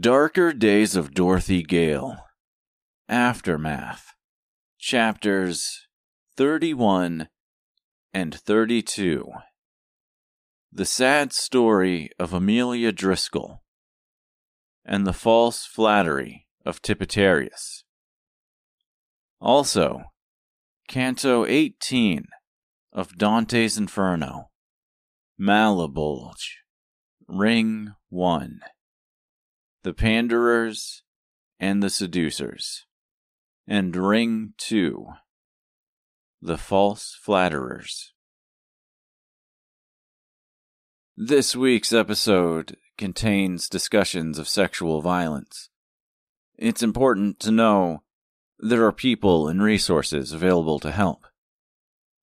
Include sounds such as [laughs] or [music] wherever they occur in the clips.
Darker Days of Dorothy Gale. Aftermath. Chapters 31 and 32. The Sad Story of Amelia Driscoll. And the False Flattery of Tippetarius. Also, Canto 18 of Dante's Inferno. Malebolge. Ring 1 the Panderers and the Seducers, and Ring 2 The False Flatterers. This week's episode contains discussions of sexual violence. It's important to know there are people and resources available to help.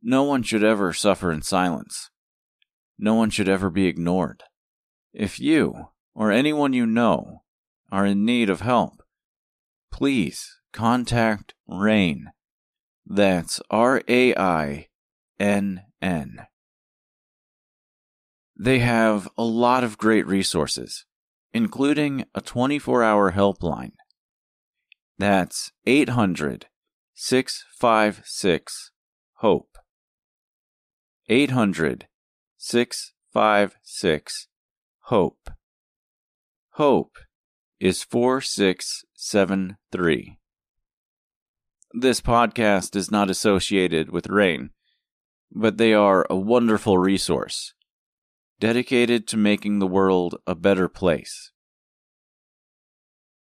No one should ever suffer in silence. No one should ever be ignored. If you, or anyone you know, are in need of help, please contact RAINN. That's R A I N N. They have a lot of great resources, including a 24 hour helpline. That's 800 656 HOPE. 800 656 HOPE. HOPE is 4673. This podcast is not associated with RAINN, but they are a wonderful resource dedicated to making the world a better place.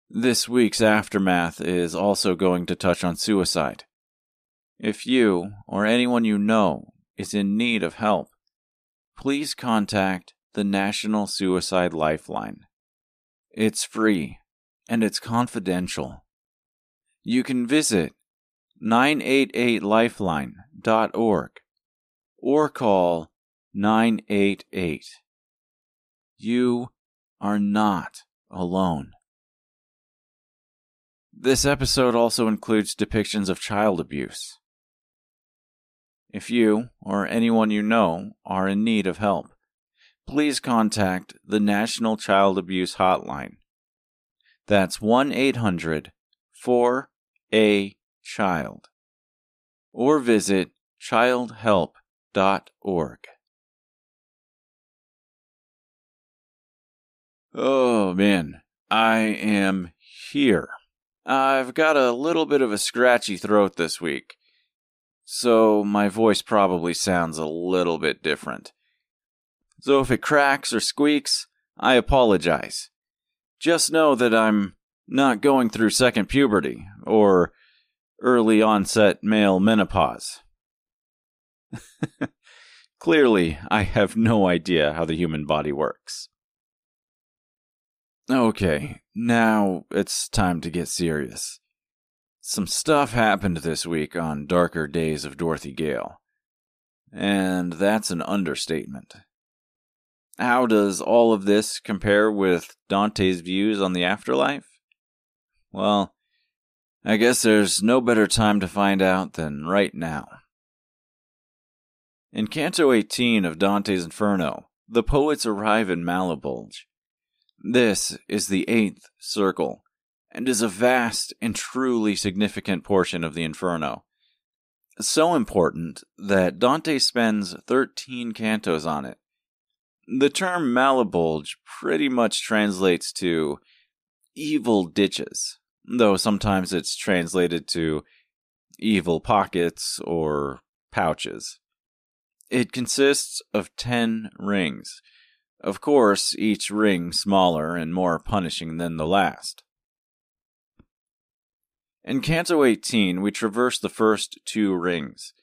This week's aftermath is also going to touch on suicide. If you or anyone you know is in need of help, please contact the National Suicide Lifeline it's free and it's confidential. You can visit 988lifeline.org or call 988. You are not alone. This episode also includes depictions of child abuse. If you or anyone you know are in need of help, please contact the National Child Abuse Hotline. That's 1 800 4 A Child. Or visit childhelp.org. Oh man, I am here. I've got a little bit of a scratchy throat this week, so my voice probably sounds a little bit different. So if it cracks or squeaks, I apologize. Just know that I'm not going through second puberty or early onset male menopause. [laughs] Clearly, I have no idea how the human body works. Okay, now it's time to get serious. Some stuff happened this week on Darker Days of Dorothy Gale. And that's an understatement. How does all of this compare with Dante's views on the afterlife? Well, I guess there's no better time to find out than right now. In Canto 18 of Dante's Inferno, the poets arrive in Malebolge. This is the eighth circle, and is a vast and truly significant portion of the Inferno. So important that Dante spends 13 cantos on it the term Malebolge pretty much translates to evil ditches, though sometimes it's translated to evil pockets or pouches. It consists of 10 rings. Of course, each ring smaller and more punishing than the last. In Canto 18, we traverse the first two rings,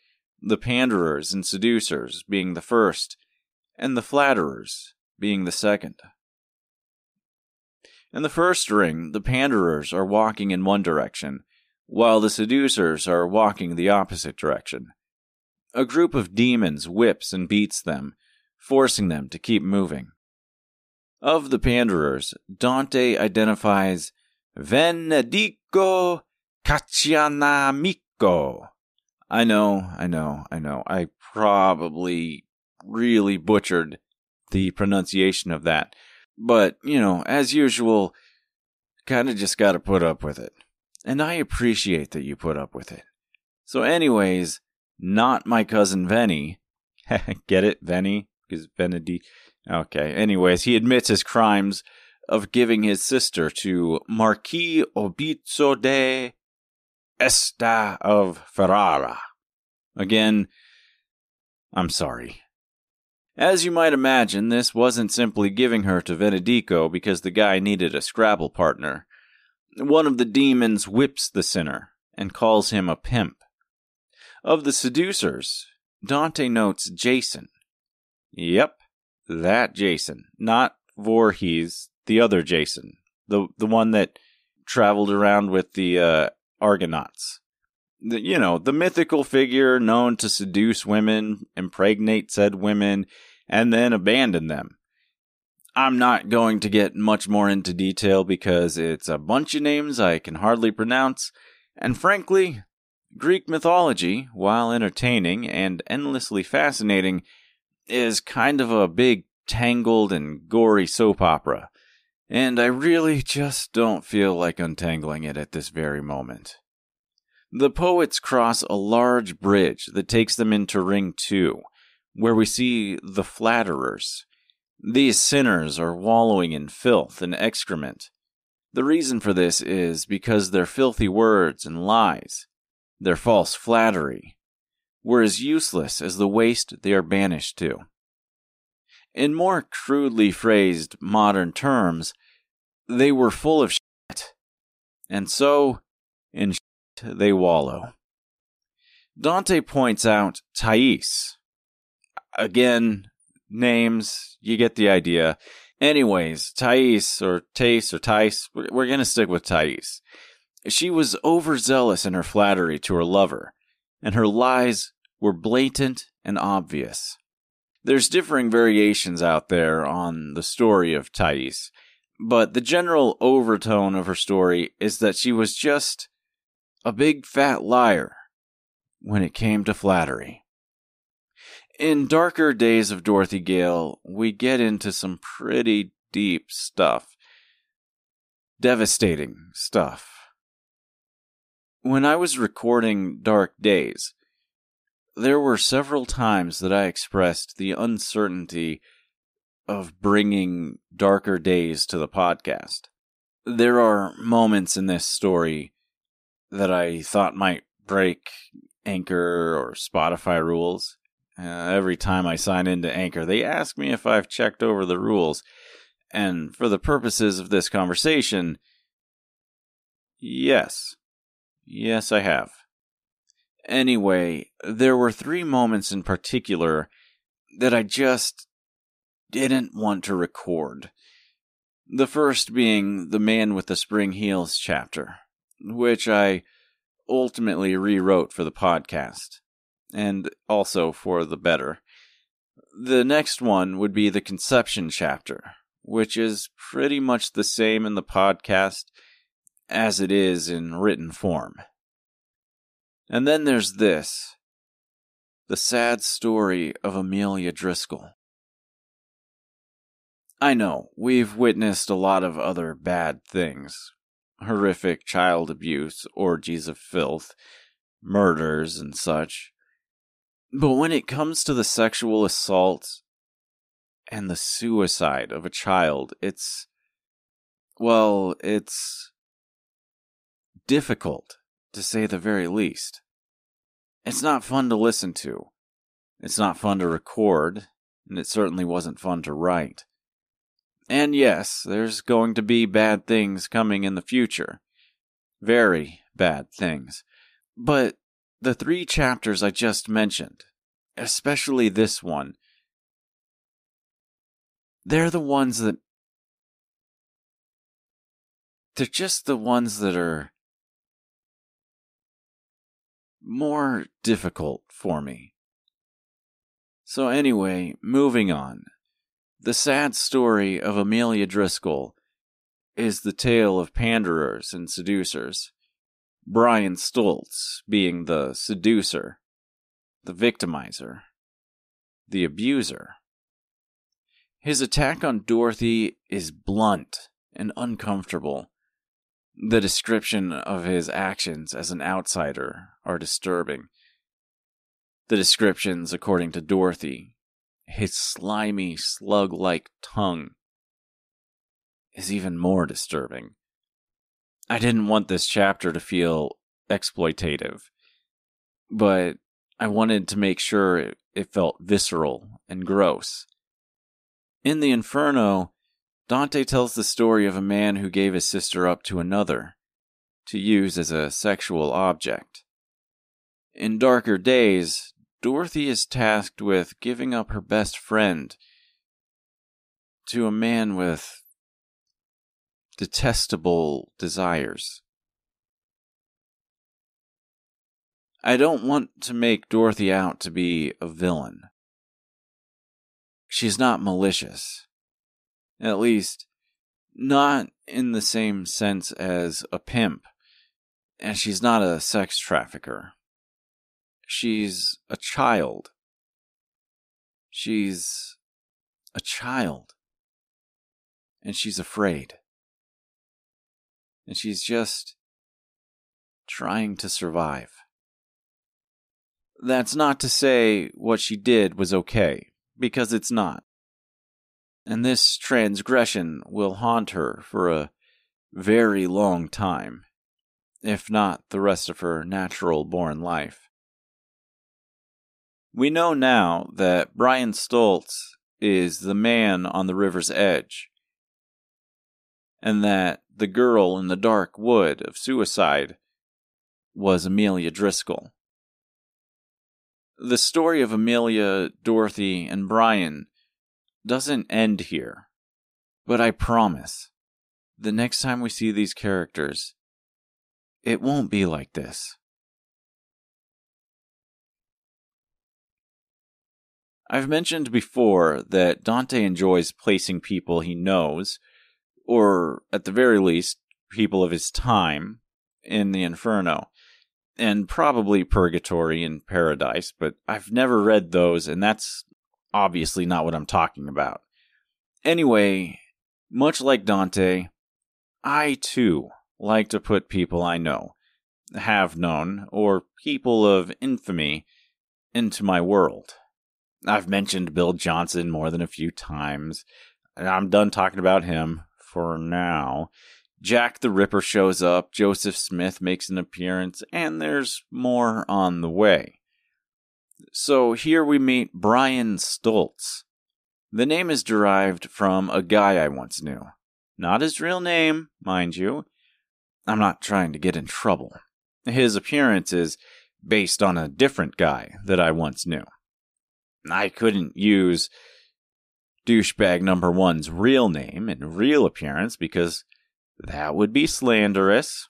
the Panderers and Seducers being the first, and the flatterers being the second. In the first ring, the panderers are walking in one direction, while the seducers are walking the opposite direction. A group of demons whips and beats them, forcing them to keep moving. Of the panderers, Dante identifies Venedico Caccianamico. I know, I know, I know. I probably really butchered the pronunciation of that. But, you know, as usual, kind of just got to put up with it. And I appreciate that you put up with it. So, anyways, not my cousin Venny. [laughs] Get it, Venny? Because Venedy. Okay. Anyways, he admits his crimes of giving his sister to Marquis Obizzo de Esta of Ferrara. Again, I'm sorry. As you might imagine, this wasn't simply giving her to Venedico because the guy needed a Scrabble partner. One of the demons whips the sinner and calls him a pimp. Of the seducers, Dante notes Jason. Yep, that Jason, not Voorhees, the other Jason, the the one that traveled around with the uh, Argonauts. The, you know, the mythical figure known to seduce women, impregnate said women, and then abandon them. I'm not going to get much more into detail because it's a bunch of names I can hardly pronounce, and frankly, Greek mythology, while entertaining and endlessly fascinating, is kind of a big, tangled, and gory soap opera, and I really just don't feel like untangling it at this very moment. The poets cross a large bridge that takes them into Ring 2, where we see the flatterers. These sinners are wallowing in filth and excrement. The reason for this is because their filthy words and lies their false flattery, were as useless as the waste they are banished to. In more crudely phrased modern terms, they were full of shit, and so in they wallow. Dante points out Thais. Again, names, you get the idea. Anyways, Thais or Thais or Thais, we're going to stick with Thais. She was overzealous in her flattery to her lover, and her lies were blatant and obvious. There's differing variations out there on the story of Thais, but the general overtone of her story is that she was just a big fat liar when it came to flattery. In darker days of Dorothy Gale, we get into some pretty deep stuff. Devastating stuff when I was recording Dark Days, there were several times that I expressed the uncertainty of bringing darker days to the podcast. There are moments in this story that I thought might break Anchor or Spotify rules. Uh, every time I sign into Anchor, they ask me if I've checked over the rules. And for the purposes of this conversation, yes. Yes, I have. Anyway, there were three moments in particular that I just didn't want to record. The first being the Man with the Spring Heels chapter, which I ultimately rewrote for the podcast, and also for the better. The next one would be the Conception chapter, which is pretty much the same in the podcast as it is in written form. And then there's this the sad story of Amelia Driscoll. I know, we've witnessed a lot of other bad things horrific child abuse, orgies of filth, murders, and such. But when it comes to the sexual assault and the suicide of a child, it's. Well, it's difficult, to say the very least. It's not fun to listen to. It's not fun to record, and it certainly wasn't fun to write. And yes, there's going to be bad things coming in the future. Very bad things. But the three chapters I just mentioned, especially this one, they're the ones that. They're just the ones that are more difficult for me. So, anyway, moving on. The sad story of Amelia Driscoll is the tale of panderers and seducers. Brian Stoltz being the seducer, the victimizer, the abuser. His attack on Dorothy is blunt and uncomfortable, The description of his actions as an outsider are disturbing. The descriptions, according to Dorothy, his slimy, slug like tongue, is even more disturbing. I didn't want this chapter to feel exploitative, but I wanted to make sure it, it felt visceral and gross. In the Inferno, Dante tells the story of a man who gave his sister up to another to use as a sexual object. In darker days, Dorothy is tasked with giving up her best friend to a man with detestable desires. I don't want to make Dorothy out to be a villain. She's not malicious. At least, not in the same sense as a pimp, and she's not a sex trafficker. She's a child. She's a child. And she's afraid. And she's just trying to survive. That's not to say what she did was okay, because it's not. And this transgression will haunt her for a very long time, if not the rest of her natural born life. We know now that Brian Stoltz is the man on the river's edge, and that the girl in the dark wood of suicide was Amelia Driscoll. The story of Amelia, Dorothy, and Brian doesn't end here, but I promise the next time we see these characters, it won't be like this. I've mentioned before that Dante enjoys placing people he knows, or at the very least, people of his time, in the Inferno, and probably Purgatory and Paradise, but I've never read those, and that's obviously not what I'm talking about. Anyway, much like Dante, I too like to put people I know, have known, or people of infamy into my world. I've mentioned Bill Johnson more than a few times. and I'm done talking about him for now. Jack the Ripper shows up, Joseph Smith makes an appearance, and there's more on the way. So here we meet Brian Stoltz. The name is derived from a guy I once knew. Not his real name, mind you. I'm not trying to get in trouble. His appearance is based on a different guy that I once knew. I couldn't use douchebag number one's real name and real appearance because that would be slanderous.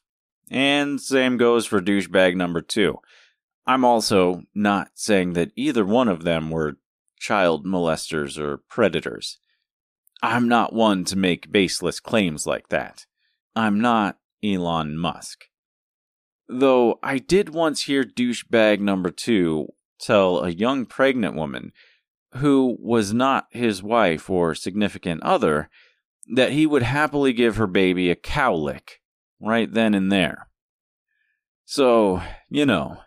And same goes for douchebag number two. I'm also not saying that either one of them were child molesters or predators. I'm not one to make baseless claims like that. I'm not Elon Musk. Though I did once hear douchebag number two tell a young pregnant woman who was not his wife or significant other that he would happily give her baby a cow lick right then and there. So, you know,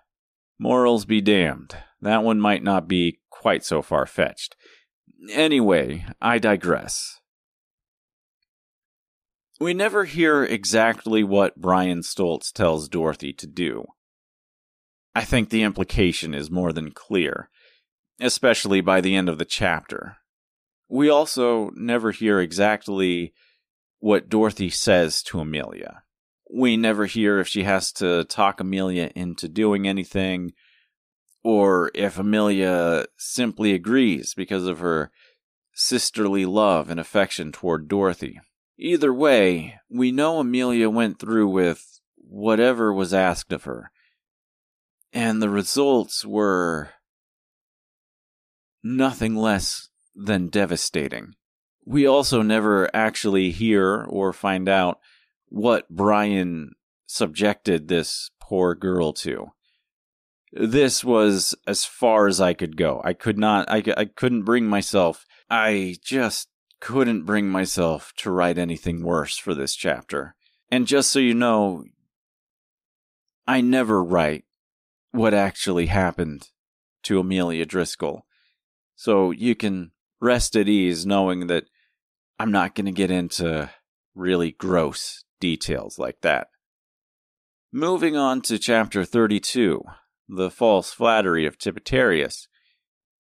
morals be damned. That one might not be quite so far fetched. Anyway, I digress. We never hear exactly what Brian Stoltz tells Dorothy to do. I think the implication is more than clear, especially by the end of the chapter. We also never hear exactly what Dorothy says to Amelia. We never hear if she has to talk Amelia into doing anything, or if Amelia simply agrees because of her sisterly love and affection toward Dorothy. Either way, we know Amelia went through with whatever was asked of her, and the results were nothing less than devastating. We also never actually hear or find out what Brian subjected this poor girl to. This was as far as I could go. I could not, I, I couldn't bring myself, I just couldn't bring myself to write anything worse for this chapter. And just so you know, I never write what actually happened to Amelia Driscoll. So you can rest at ease knowing that I'm not going to get into really gross details like that. Moving on to chapter 32, the false flattery of Tippetarius,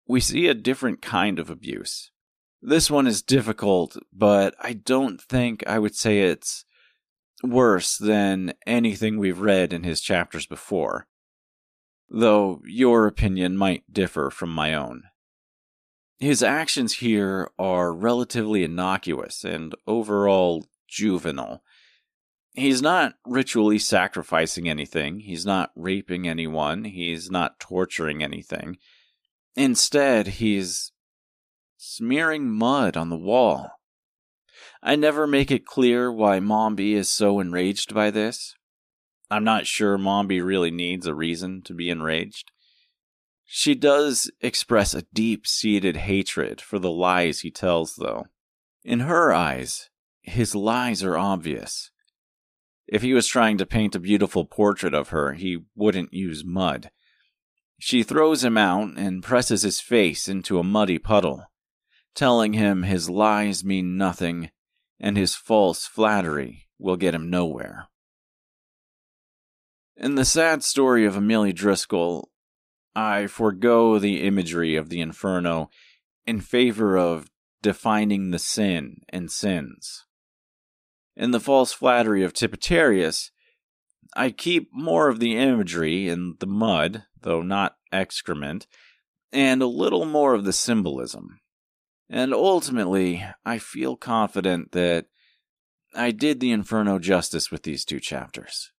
we see a different kind of abuse. This one is difficult, but I don't think I would say it's worse than anything we've read in his chapters before, though your opinion might differ from my own. His actions here are relatively innocuous and overall juvenile. He's not ritually sacrificing anything, he's not raping anyone, he's not torturing anything. Instead, he's smearing mud on the wall. I never make it clear why Mombi is so enraged by this. I'm not sure Mombi really needs a reason to be enraged. She does express a deep seated hatred for the lies he tells, though. In her eyes, his lies are obvious. If he was trying to paint a beautiful portrait of her, he wouldn't use mud. She throws him out and presses his face into a muddy puddle, telling him his lies mean nothing and his false flattery will get him nowhere. In the sad story of Amelia Driscoll, I forego the imagery of the inferno in favor of defining the sin and sins. In the false flattery of Tippetarius, I keep more of the imagery in the mud, though not excrement, and a little more of the symbolism. And ultimately, I feel confident that I did the Inferno justice with these two chapters.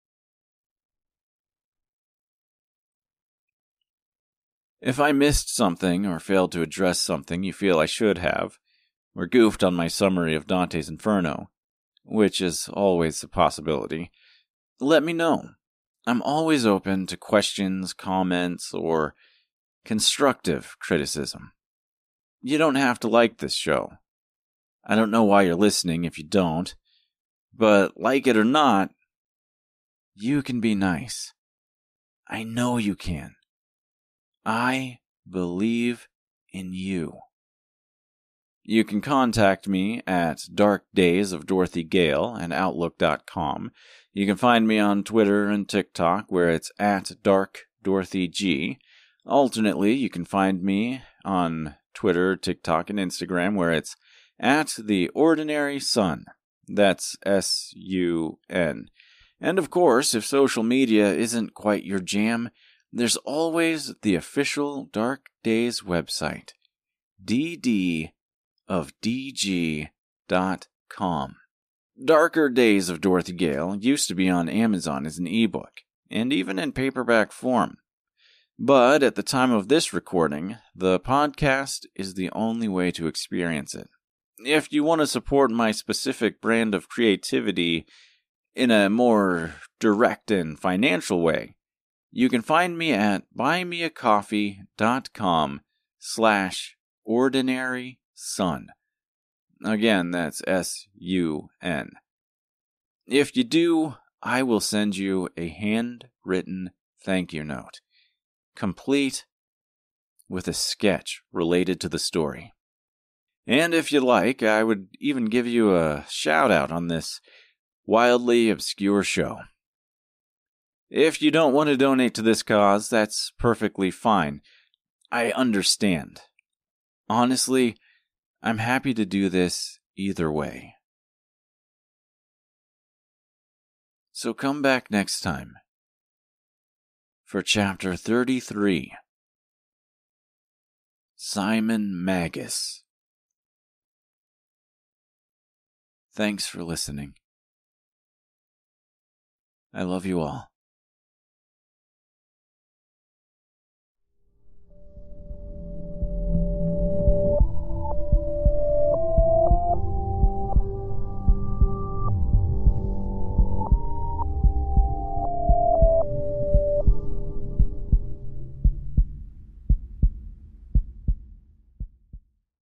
If I missed something or failed to address something you feel I should have, or goofed on my summary of Dante's Inferno, which is always a possibility, let me know. I'm always open to questions, comments, or constructive criticism. You don't have to like this show. I don't know why you're listening if you don't, but like it or not, you can be nice. I know you can. I believe in you. You can contact me at Dark Days of Dorothy Gale and Outlook.com. You can find me on Twitter and TikTok where it's at Dark Dorothy G. Alternately, you can find me on Twitter, TikTok, and Instagram where it's at The Ordinary Sun. That's S U N. And of course, if social media isn't quite your jam, there's always the official Dark Days website, ddofdg.com. Darker Days of Dorothy Gale used to be on Amazon as an ebook, and even in paperback form. But at the time of this recording, the podcast is the only way to experience it. If you want to support my specific brand of creativity in a more direct and financial way, you can find me at buymeacoffee.com slash ordinary sun. Again, that's S-U-N. If you do, I will send you a handwritten thank you note, complete with a sketch related to the story. And if you like, I would even give you a shout out on this wildly obscure show. If you don't want to donate to this cause, that's perfectly fine. I understand. Honestly, I'm happy to do this either way. So come back next time for Chapter 33 Simon Magus. Thanks for listening. I love you all.